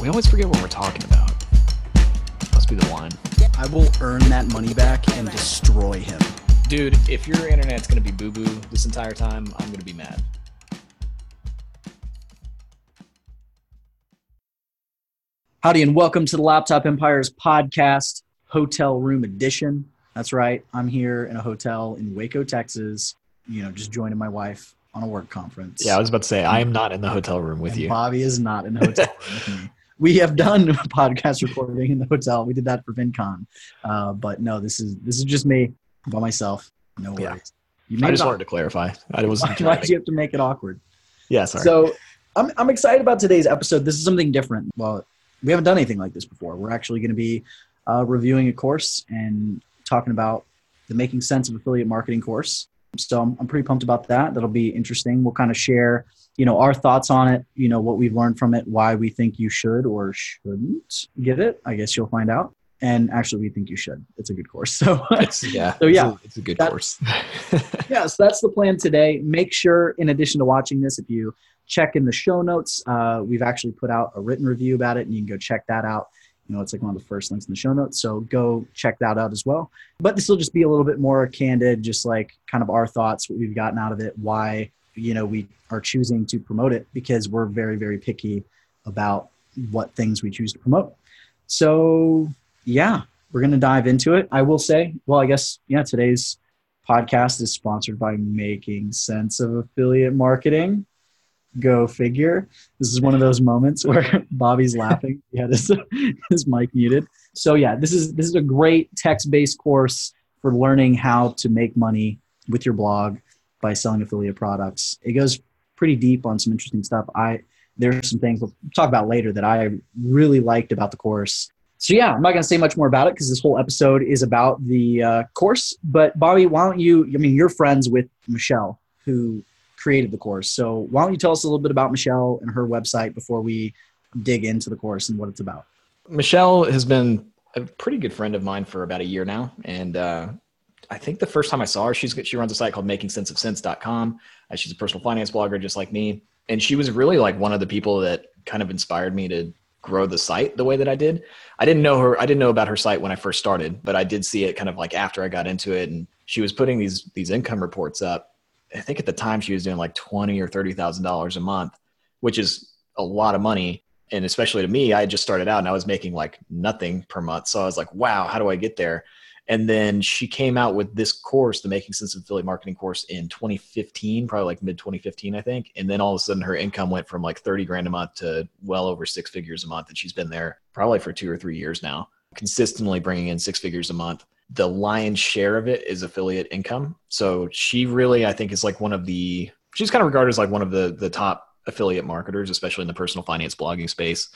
We always forget what we're talking about. Must be the wine. I will earn that money back and destroy him. Dude, if your internet's gonna be boo boo this entire time, I'm gonna be mad. Howdy, and welcome to the Laptop Empires podcast, hotel room edition. That's right. I'm here in a hotel in Waco, Texas, you know, just joining my wife on a work conference. Yeah, I was about to say I am not in the hotel room with And you. Bobby is not in the hotel room with me. We have done podcast recording in the hotel. We did that for FinCon, uh, but no, this is this is just me by myself. No Yeah. worries. You I just wanted to clarify. I wasn't Why driving. you have to make it awkward? Yeah, sorry. So I'm, I'm excited about today's episode. This is something different. Well, we haven't done anything like this before. We're actually going to be uh, reviewing a course and talking about the Making Sense of Affiliate Marketing course. So I'm, I'm pretty pumped about that. That'll be interesting. We'll kind of share, you know, our thoughts on it, you know, what we've learned from it, why we think you should or shouldn't get it. I guess you'll find out. And actually, we think you should. It's a good course. So yeah. So, yeah, it's a, it's a good that- course. yeah, so that's the plan today. Make sure, in addition to watching this, if you check in the show notes, uh, we've actually put out a written review about it, and you can go check that out. You know, it's like one of the first links in the show notes, so go check that out as well. But this will just be a little bit more candid, just like kind of our thoughts, what we've gotten out of it, why you know we are choosing to promote it because we're very, very picky about what things we choose to promote. So yeah, we're gonna dive into it. I will say, well, I guess yeah, today's podcast is sponsored by Making Sense of Affiliate Marketing. Go figure. This is one of those moments where Bobby's laughing. He had his, his mic muted. So yeah, this is this is a great text-based course for learning how to make money with your blog by selling affiliate products. It goes pretty deep on some interesting stuff. I there's some things we'll talk about later that I really liked about the course. So yeah, I'm not going to say much more about it because this whole episode is about the uh, course. But Bobby, why don't you? I mean, you're friends with Michelle, who created the course. So why don't you tell us a little bit about Michelle and her website before we dig into the course and what it's about? Michelle has been a pretty good friend of mine for about a year now. And uh, I think the first time I saw her, she's she runs a site called makingsenseofcents.com. Uh, she's a personal finance blogger just like me. And she was really like one of the people that kind of inspired me to grow the site the way that I did. I didn't know her, I didn't know about her site when I first started, but I did see it kind of like after I got into it. And she was putting these these income reports up. I think at the time she was doing like twenty or thirty thousand dollars a month, which is a lot of money and especially to me, I had just started out and I was making like nothing per month. So I was like, wow, how do I get there? And then she came out with this course, the Making Sense of Affiliate Marketing course in 2015, probably like mid 2015, I think. And then all of a sudden her income went from like 30 grand a month to well over six figures a month. And she's been there probably for two or three years now, consistently bringing in six figures a month. The lion's share of it is affiliate income. So she really, I think, is like one of the, she's kind of regarded as like one of the, the top affiliate marketers, especially in the personal finance blogging space,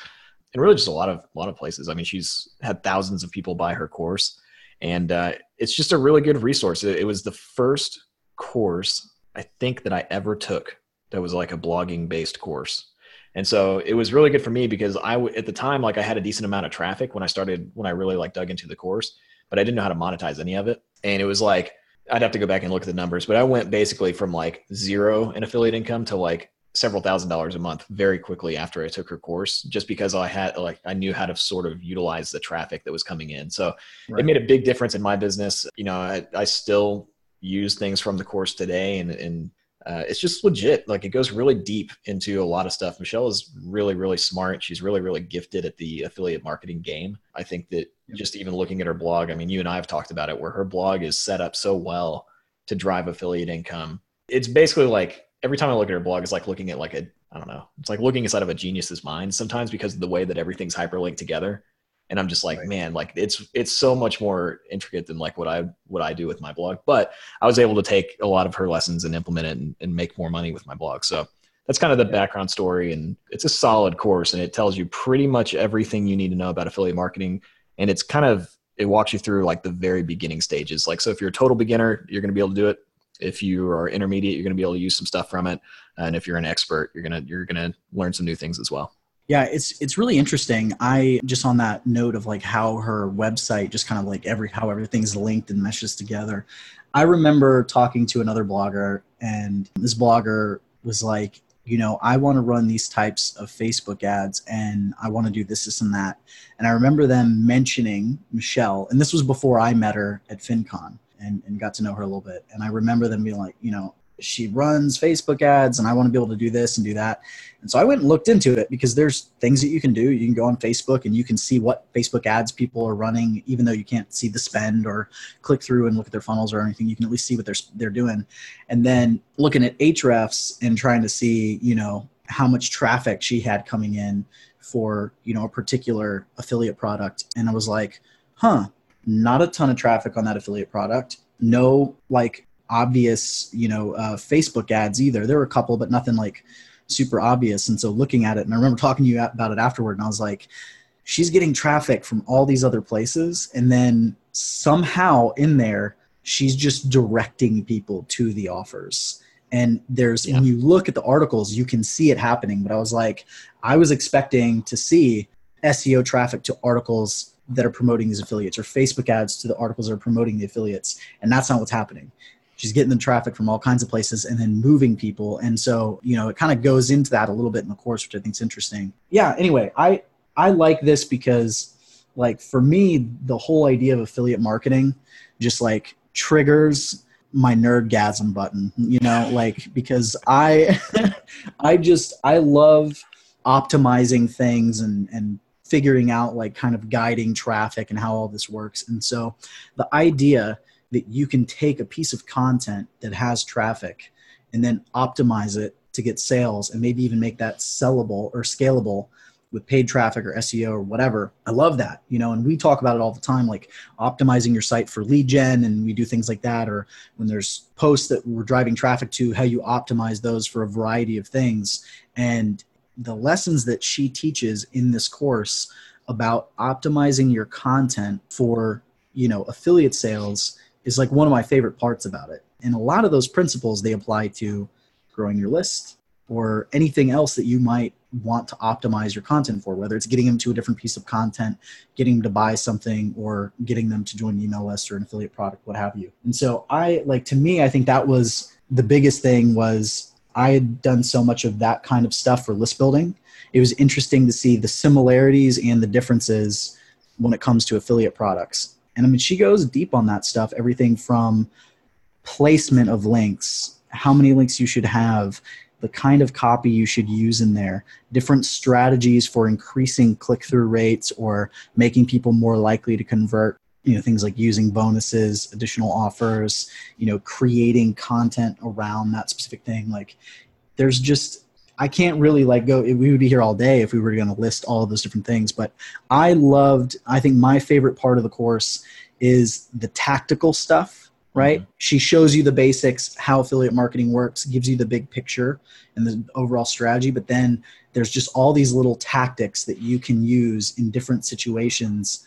and really just a lot of a lot of places. I mean, she's had thousands of people buy her course, and uh, it's just a really good resource. It, it was the first course I think that I ever took that was like a blogging based course. And so it was really good for me because I at the time like I had a decent amount of traffic when I started when I really like dug into the course, but I didn't know how to monetize any of it. And it was like I'd have to go back and look at the numbers, but I went basically from like zero in affiliate income to like several thousand dollars a month very quickly after I took her course, just because I had like I knew how to sort of utilize the traffic that was coming in. So Right. it made a big difference in my business. You know, I, I still use things from the course today, and and uh, it's just legit. Like it goes really deep into a lot of stuff. Michelle is really really smart. She's really really gifted at the affiliate marketing game. I think that Yep. just even looking at her blog, I mean, you and I have talked about it, where her blog is set up so well to drive affiliate income. It's basically like every time I look at her blog, it's like looking at like a I don't know. It's like looking inside of a genius's mind sometimes because of the way that everything's hyperlinked together. And I'm just like, Right. man, like it's it's so much more intricate than like what I what I do with my blog. But I was able to take a lot of her lessons and implement it and, and make more money with my blog. So that's kind of the background story. And it's a solid course and it tells you pretty much everything you need to know about affiliate marketing. And it's kind of, it walks you through like the very beginning stages. Like, so if you're a total beginner, you're going to be able to do it. If you are intermediate, you're going to be able to use some stuff from it. And if you're an expert, you're going to, you're going to learn some new things as well. Yeah, it's it's really interesting. I just on that note of like how her website just kind of like every how everything's linked and meshes together. I remember talking to another blogger and this blogger was like, you know, I want to run these types of Facebook ads and I want to do this, this, and that. And I remember them mentioning Michelle, and this was before I met her at FinCon and, and got to know her a little bit. And I remember them being like, you know, she runs Facebook ads and I want to be able to do this and do that. And so I went and looked into it because there's things that you can do. You can go on Facebook and you can see what Facebook ads people are running, even though you can't see the spend or click through and look at their funnels or anything. You can at least see what they're, they're doing. And then looking at Ahrefs and trying to see, you know, how much traffic she had coming in for, you know, a particular affiliate product. And I was like, huh, not a ton of traffic on that affiliate product. No like obvious, you know, uh, Facebook ads either. There were a couple, but nothing like super obvious. And so looking at it, and I remember talking to you about it afterward, and I was like, she's getting traffic from all these other places, and then somehow in there, she's just directing people to the offers. And there's yeah. when you look at the articles, you can see it happening. But I was like, I was expecting to see SEO traffic to articles that are promoting these affiliates or Facebook ads to the articles that are promoting the affiliates. And that's not what's happening she's getting the traffic from all kinds of places and then moving people and so you know it kind of goes into that a little bit in the course which i think is interesting yeah anyway i i like this because like for me the whole idea of affiliate marketing just like triggers my nerdgasm button you know like because i i just i love optimizing things and and figuring out like kind of guiding traffic and how all this works and so the idea that you can take a piece of content that has traffic and then optimize it to get sales and maybe even make that sellable or scalable with paid traffic or SEO or whatever. I love that, you know, and we talk about it all the time, like optimizing your site for lead gen, and we do things like that. Or when there's posts that we're driving traffic to, how you optimize those for a variety of things. And the lessons that she teaches in this course about optimizing your content for, you know, affiliate sales is like one of my favorite parts about it. And a lot of those principles they apply to growing your list or anything else that you might want to optimize your content for, whether it's getting them to a different piece of content, getting them to buy something, or getting them to join an email list or an affiliate product, what have you. And so I like to me, I think that was the biggest thing was I had done so much of that kind of stuff for list building. It was interesting to see the similarities and the differences when it comes to affiliate products. And I mean, she goes deep on that stuff, everything from placement of links, how many links you should have, the kind of copy you should use in there, different strategies for increasing click through rates or making people more likely to convert. You know, things like using bonuses, additional offers, you know, creating content around that specific thing. Like, there's just I can't really like go. We would be here all day if we were going to list all of those different things. But I loved. I think my favorite part of the course is the tactical stuff. Right? Mm-hmm. She shows you the basics, how affiliate marketing works, gives you the big picture and the overall strategy. But then there's just all these little tactics that you can use in different situations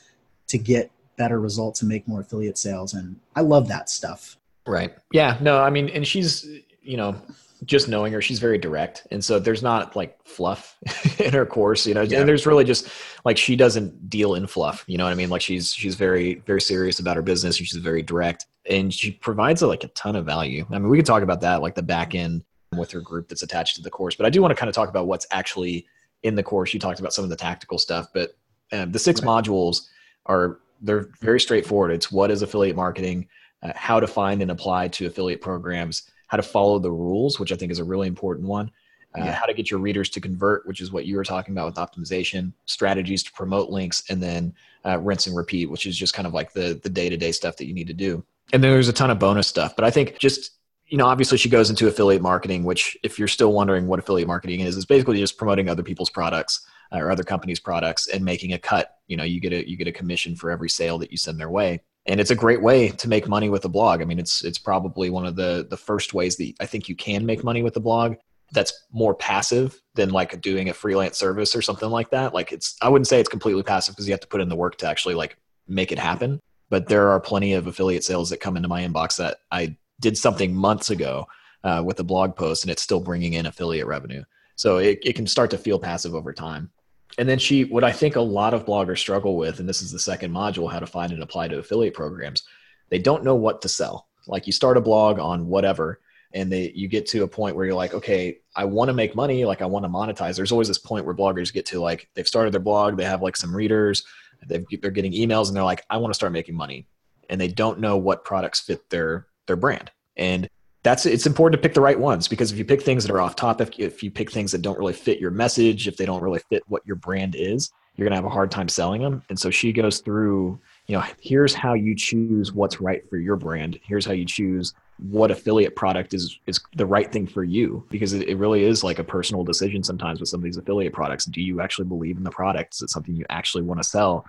to get better results and make more affiliate sales. And I love that stuff. Right. Yeah. No. I mean, and she's you know just knowing her, she's very direct. And so there's not like fluff in her course, you know, yeah. and there's really just like, she doesn't deal in fluff, you know what I mean? Like she's, she's very, very serious about her business. And she's very direct and she provides like a ton of value. I mean, we could talk about that, like the back end with her group that's attached to the course, but I do want to kind of talk about what's actually in the course. You talked about some of the tactical stuff, but uh, the six right. modules are, they're very straightforward. It's what is affiliate marketing, uh, how to find and apply to affiliate programs, how to follow the rules, which I think is a really important one. Uh, yeah. How to get your readers to convert, which is what you were talking about with optimization, strategies to promote links, and then uh, rinse and repeat, which is just kind of like the the day to day stuff that you need to do. And then there's a ton of bonus stuff, but I think just you know, obviously she goes into affiliate marketing, which if you're still wondering what affiliate marketing is, is basically just promoting other people's products uh, or other companies' products and making a cut. You know, you get a you get a commission for every sale that you send their way and it's a great way to make money with a blog. I mean, it's it's probably one of the the first ways that I think you can make money with the blog. that's more passive than like doing a freelance service or something like that. Like it's, I wouldn't say it's completely passive because you have to put in the work to actually like make it happen. But there are plenty of affiliate sales that come into my inbox that I did something months ago uh, with a blog post and it's still bringing in affiliate revenue. So it, it can start to feel passive over time. And then she, what I think a lot of bloggers struggle with, and this is the second module, how to find and apply to affiliate programs, they don't know what to sell. Like you start a blog on whatever, and they you get to a point where you're like okay i want to make money like i want to monetize. There's always this point where bloggers get to like they've started their blog they have like some readers they are getting emails and they're like i want to start making money. And they don't know what products fit their their brand. And that's it's important to pick the right ones because if you pick things that are off topic if you pick things that don't really fit your message if they don't really fit what your brand is you're to have a hard time selling them. And so she goes through you know here's how you choose what's right for your brand. Here's how you choose what affiliate product is is the right thing for you because it, it, really is like a personal decision sometimes with some of these affiliate products. Do you actually believe in the product? Is it something you actually want to sell?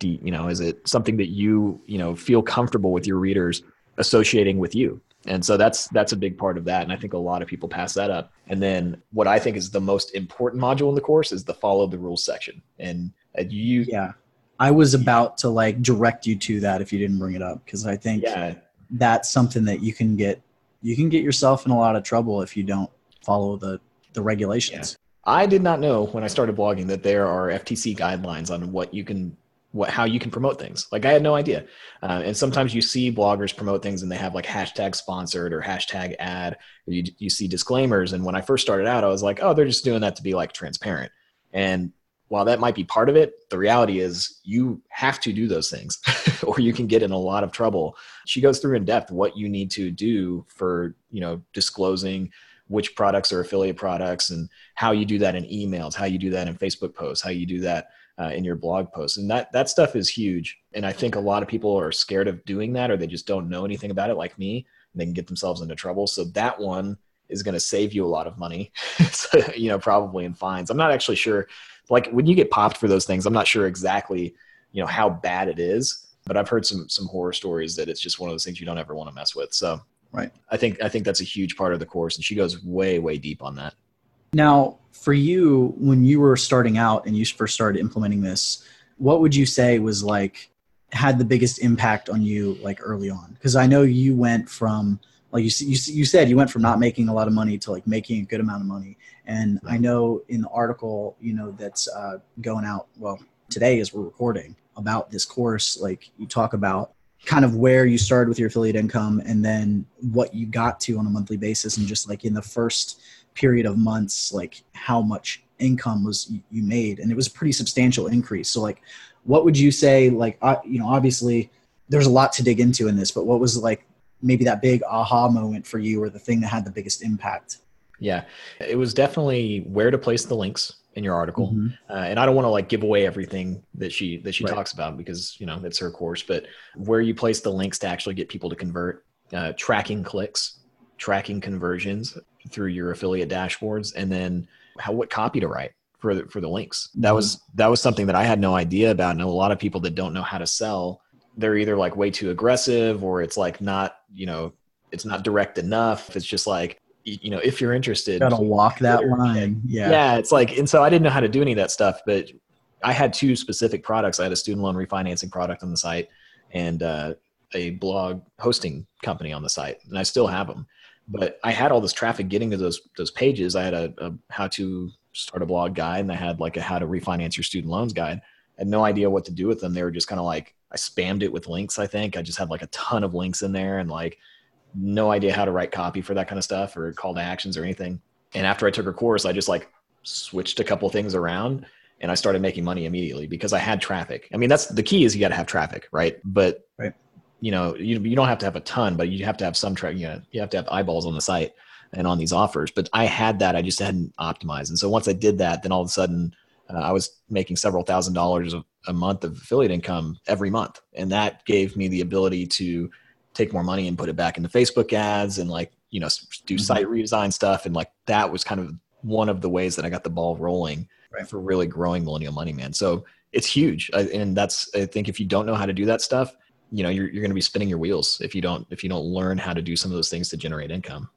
Do you, you know is it something that you you know feel comfortable with your readers associating with you and so that's that's a big part of that. And i think a lot of people pass that up. And then what i think is the most important module in the course is the follow the rules section. And uh, you yeah. I was about to like direct you to that if you didn't bring it up because i think yeah. that's something that you can get you can get yourself in a lot of trouble if you don't follow the the regulations. Yeah. I did not know when I started blogging that there are FTC guidelines on what you can what how you can promote things. Like I had no idea. Uh, and sometimes you see bloggers promote things and they have like hashtag sponsored or hashtag ad. Or you you see disclaimers. And when I first started out, I was like, oh, they're just doing that to be like transparent. And while that might be part of it, the reality is you have to do those things or you can get in a lot of trouble. She goes through in depth what you need to do for, you know, disclosing which products are affiliate products and how you do that in emails, how you do that in Facebook posts, how you do that uh, in your blog posts. And that, that stuff is huge. And I think a lot of people are scared of doing that or they just don't know anything about it like me and they can get themselves into trouble. So that one is going to save you a lot of money, so, you know, probably in fines. I'm not actually sure like when you get popped for those things, I'm not sure exactly, you know, how bad it is, but I've heard some some horror stories that it's just one of those things you don't ever want to mess with. So right. I think I think that's a huge part of the course and she goes way way deep on that. Now, for you when you were starting out and you first started implementing this, what would you say was like had the biggest impact on you like early on? Because I know you went from like you, you, you said you went from not making a lot of money to like making a good amount of money and i know in the article you know that's uh, going out well today as we're recording about this course like you talk about kind of where you started with your affiliate income and then what you got to on a monthly basis and just like in the first period of months like how much income was you made and it was a pretty substantial increase so like what would you say like uh, you know obviously there's a lot to dig into in this but what was like maybe that big aha moment for you or the thing that had the biggest impact? Yeah, it was definitely where to place the links in your article, mm-hmm. uh, and I don't want to like give away everything that she that she right. talks about because you know it's her course, but where you place the links to actually get people to convert, uh, tracking clicks, tracking conversions through your affiliate dashboards, and then how what copy to write for the, for the links. That mm-hmm. was that was something that I had no idea about, and a lot of people that don't know how to sell they're either like way too aggressive or it's like not you know it's not direct enough. It's just like you know if you're interested gotta walk that line. Yeah. Yeah it's like and so i didn't know how to do any of that stuff but i had two specific products. I had a student loan refinancing product on the site and uh, a blog hosting company on the site and i still have them but i had all this traffic getting to those those pages i had a, a how to start a blog guide and i had like a how to refinance your student loans guide I had no idea what to do with them they were just kind of like I spammed it with links. I think I just had like a ton of links in there and like no idea how to write copy for that kind of stuff or call to actions or anything. And after I took her course, I just like switched a couple things around and I started making money immediately because I had traffic. I mean, that's the key is you got to have traffic, right? But right. You know, you, you don't have to have a ton, but you have to have some traffic. You, know, you have to have eyeballs on the site and on these offers. But I had that, I just hadn't optimized. And so once I did that, then all of a sudden uh, I was making several thousand dollars a month of affiliate income every month. And that gave me the ability to take more money and put it back into Facebook ads and like, you know, do mm-hmm. site redesign stuff. And like that was kind of one of the ways that I got the ball rolling right. for really growing Millennial Money Man. So it's huge. And that's, I think if you don't know how to do that stuff, you know, you're, you're going to be spinning your wheels if you don't, if you don't learn how to do some of those things to generate income.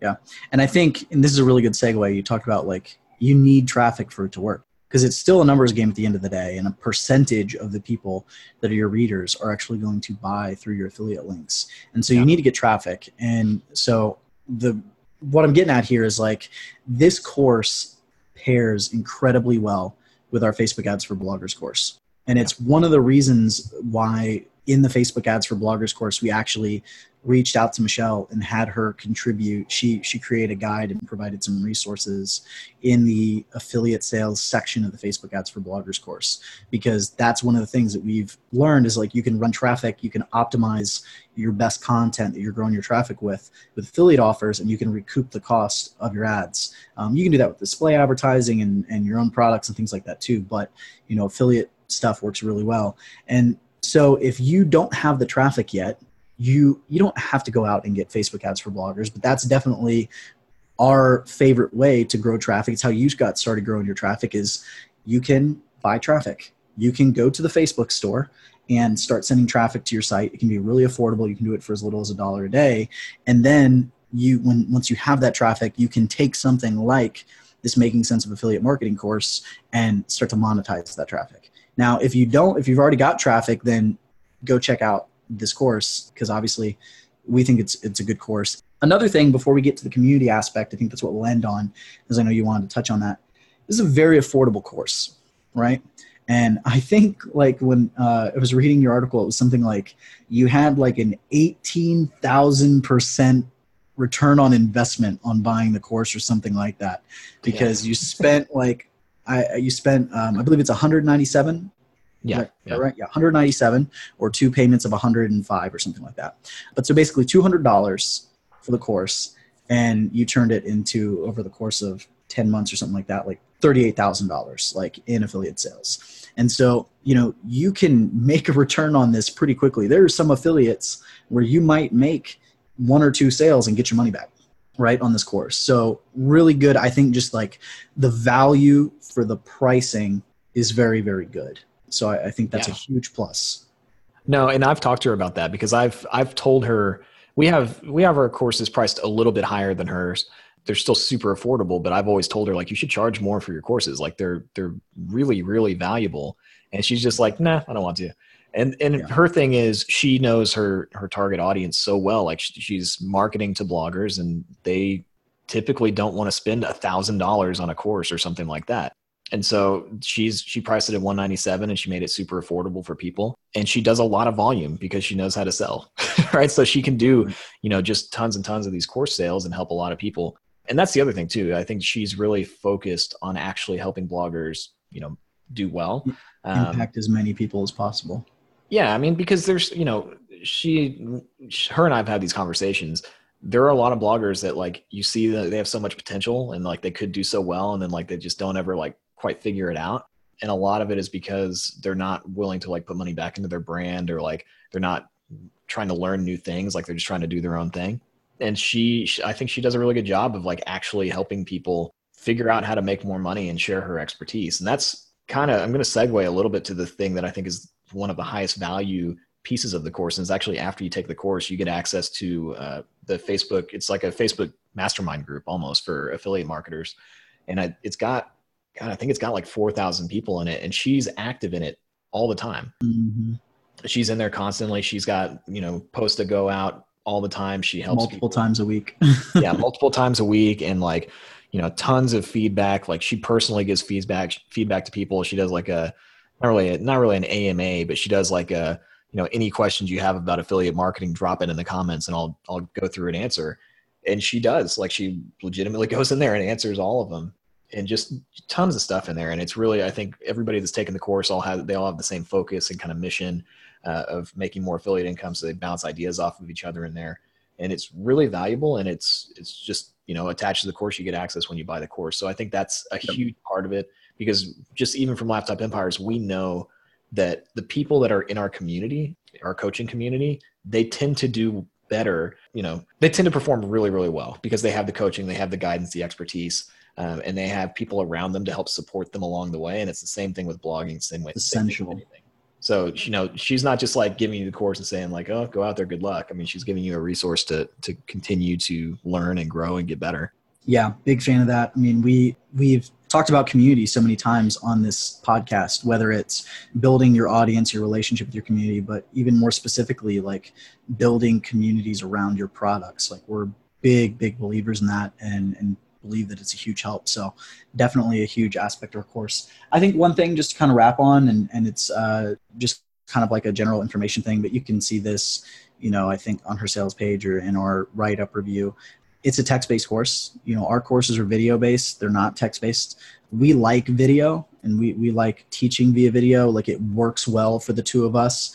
Yeah. And I think, and this is a really good segue, you talked about like you need traffic for it to work because it's still a numbers game at the end of the day and a percentage of the people that are your readers are actually going to buy through your affiliate links and so yeah. you need to get traffic and so the what i'm getting at here is like this course pairs incredibly well with our facebook ads for bloggers course and it's one of the reasons why in the facebook ads for bloggers course we actually reached out to Michelle and had her contribute. She she created a guide and provided some resources in the affiliate sales section of the Facebook ads for bloggers course because that's one of the things that we've learned is like you can run traffic, you can optimize your best content that you're growing your traffic with with affiliate offers and you can recoup the cost of your ads. Um, you can do that with display advertising and, and your own products and things like that too. But you know affiliate stuff works really well. And so if you don't have the traffic yet, you you don't have to go out and get Facebook ads for bloggers, but that's definitely our favorite way to grow traffic. It's how you got started growing your traffic is you can buy traffic. You can go to the Facebook store and start sending traffic to your site. It can be really affordable. You can do it for as little as a dollar a day. And then you when once you have that traffic, you can take something like this making sense of affiliate marketing course and start to monetize that traffic. Now, if you don't, if you've already got traffic, then go check out this course because obviously we think it's it's a good course. Another thing before we get to the community aspect, I think that's what we'll end on, as I know you wanted to touch on that. This is a very affordable course, right? And I think like when uh, I was reading your article, it was something like you had like an eighteen thousand percent return on investment on buying the course or something like that, because yeah. you spent like I you spent um, I believe it's one hundred ninety seven yeah, right, yeah. right. Yeah, 197 or two payments of 105 or something like that. But so basically $200 for the course, and you turned it into over the course of 10 months or something like that, like $38,000 like in affiliate sales. And so, you know, you can make a return on this pretty quickly. There are some affiliates where you might make one or two sales and get your money back right on this course. So, really good. I think just like the value for the pricing is very very good. So I, I think that's yeah. a huge plus. No, and I've talked to her about that because I've I've told her we have we have our courses priced a little bit higher than hers. They're still super affordable, but I've always told her like you should charge more for your courses. Like they're they're really really valuable. And she's just like, nah, I don't want to. And and yeah. her thing is she knows her her target audience so well. Like she's marketing to bloggers, and they typically don't want to spend a thousand dollars on a course or something like that. And so she's she priced it at 197 and she made it super affordable for people. And she does a lot of volume because she knows how to sell right? So she can do you know just tons and tons of these course sales and help a lot of people. And that's the other thing too i think she's really focused on actually helping bloggers you know do well. Um, impact as many people as possible yeah i mean because there's you know she her and i've had these conversations. There are a lot of bloggers that like you see that they have so much potential and like they could do so well and then like they just don't ever like quite figure it out. And a lot of it is because they're not willing to like put money back into their brand or like they're not trying to learn new things like they're just trying to do their own thing. And she, she i think she does a really good job of like actually helping people figure out how to make more money and share her expertise. And that's kind of i'm going to segue a little bit to the thing that i think is one of the highest value pieces of the course and it's actually after you take the course you get access to uh, the facebook it's like a facebook mastermind group almost for affiliate marketers and I, it's got God, I think it's got like 4,000 people in it and she's active in it all the time. Mm-hmm. She's in there constantly. She's got, you know, posts to go out all the time. She helps multiple people. times a week. yeah, multiple times a week. And like, you know, tons of feedback. Like she personally gives feedback, feedback to people. She does like a, not really, a, not really an AMA, but she does like a, you know, any questions you have about affiliate marketing, drop it in the comments and I'll, I'll go through and answer. And she does like, she legitimately goes in there and answers all of them and just tons of stuff in there. And it's really, I think everybody that's taken the course all have, they all have the same focus and kind of mission uh, of making more affiliate income. So they bounce ideas off of each other in there. And it's really valuable. And it's, it's just, you know, attached to the course, you get access when you buy the course. So I think that's a huge part of it because just even from laptop empires, we know that the people that are in our community, our coaching community, they tend to do better. You know, they tend to perform really, really well because they have the coaching, they have the guidance, the expertise um, and they have people around them to help support them along the way. And it's the same thing with blogging, same way. Essential. So you know, she's not just like giving you the course and saying like, "Oh, go out there, good luck." I mean, she's giving you a resource to to continue to learn and grow and get better. Yeah, big fan of that. I mean, we we've talked about community so many times on this podcast, whether it's building your audience, your relationship with your community, but even more specifically, like building communities around your products. Like we're big, big believers in that, and and believe that it's a huge help. So definitely a huge aspect of our course. I think one thing just to kind of wrap on, and, and it's uh, just kind of like a general information thing, but you can see this, you know, I think on her sales page or in our write up review. It's a text based course. You know, our courses are video based, they're not text based. We like video and we, we like teaching via video. Like it works well for the two of us.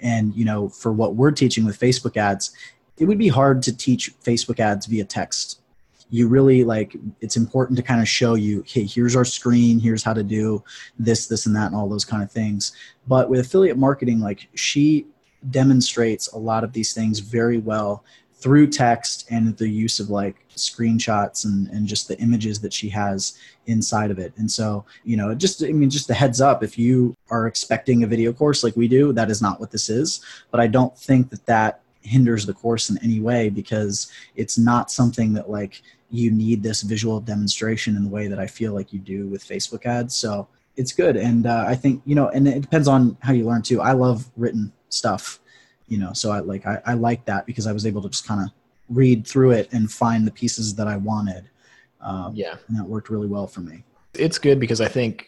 And, you know, for what we're teaching with Facebook ads, it would be hard to teach Facebook ads via text you really like it's important to kind of show you hey here's our screen here's how to do this this and that and all those kind of things. But with affiliate marketing like she demonstrates a lot of these things very well through text and the use of like screenshots and, and just the images that she has inside of it. And so you know just i mean just a heads up if you are expecting a video course like we do that is not what this is. But i don't think that that hinders the course in any way because it's not something that like you need this visual demonstration in the way that I feel like you do with Facebook ads. So it's good. And uh, I think, you know, and it depends on how you learn too. I love written stuff, you know, so I like, I, I like that because I was able to just kind of read through it and find the pieces that I wanted. Um, yeah. And that worked really well for me. It's good because I think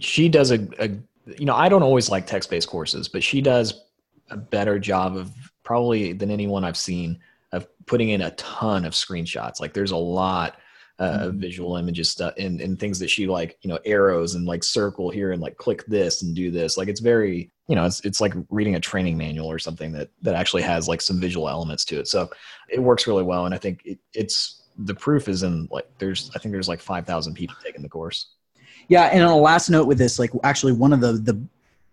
she does a, a you know, I don't always like text-based courses, but she does a better job of probably than anyone I've seen of putting in a ton of screenshots. Like there's a lot uh, mm-hmm. visual images stuff and, and things that she like, you know, arrows and like circle here and like click this and do this. Like it's very, you know, it's, it's like reading a training manual or something that, that actually has like some visual elements to it. So it works really well. And I think it, it's, the proof is in like, there's, I think there's like 5,000 people taking the course. Yeah. And on a last note with this, like actually one of the, the,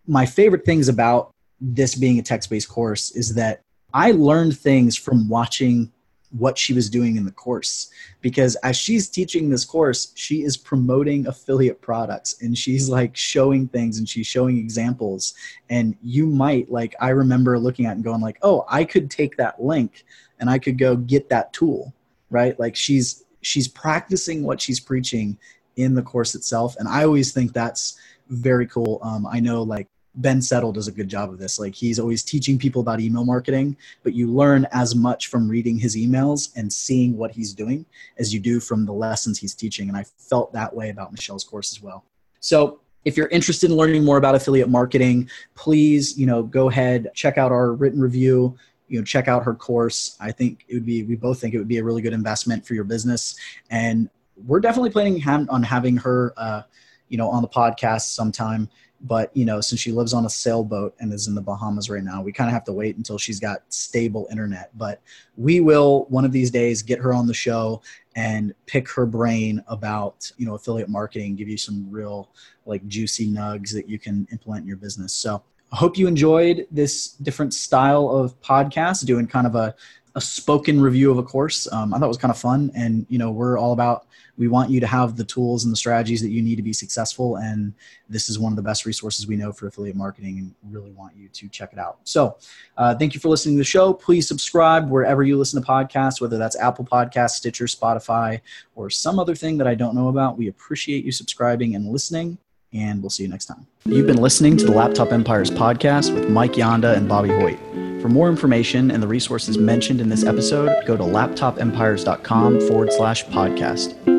my favorite things about this being a text-based course is that I learned things from watching what she was doing in the course because as she's teaching this course she is promoting affiliate products and she's like showing things and she's showing examples. And you might like i remember looking at and going like oh i could take that link and i could go get that tool right? Like she's she's practicing what she's preaching in the course itself. And i always think that's very cool. Um, i know like Ben Settle does a good job of this. Like he's always teaching people about email marketing, but you learn as much from reading his emails and seeing what he's doing as you do from the lessons he's teaching. And I felt that way about Michelle's course as well. So if you're interested in learning more about affiliate marketing, please, you know, go ahead, check out our written review you know check out her course i think it would be we both think it would be a really good investment for your business and we're definitely planning on having her uh, you know on the podcast sometime but you know since she lives on a sailboat and is in the bahamas right now we kind of have to wait until she's got stable internet. But we will one of these days get her on the show and pick her brain about you know affiliate marketing give you some real like juicy nugs that you can implement in your business. So i hope you enjoyed this different style of podcast doing kind of a, a spoken review of a course. Um, i thought it was kind of fun and you know we're all about we want you to have the tools and the strategies that you need to be successful. And this is one of the best resources we know for affiliate marketing and really want you to check it out. So uh, thank you for listening to the show. Please subscribe wherever you listen to podcasts, whether that's Apple Podcasts, Stitcher, Spotify, or some other thing that I don't know about. We appreciate you subscribing and listening and we'll see you next time. You've been listening to the Laptop Empires podcast with Mike Yanda and Bobby Hoyt. For more information and the resources mentioned in this episode, go to laptopempires.com forward slash podcast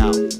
out.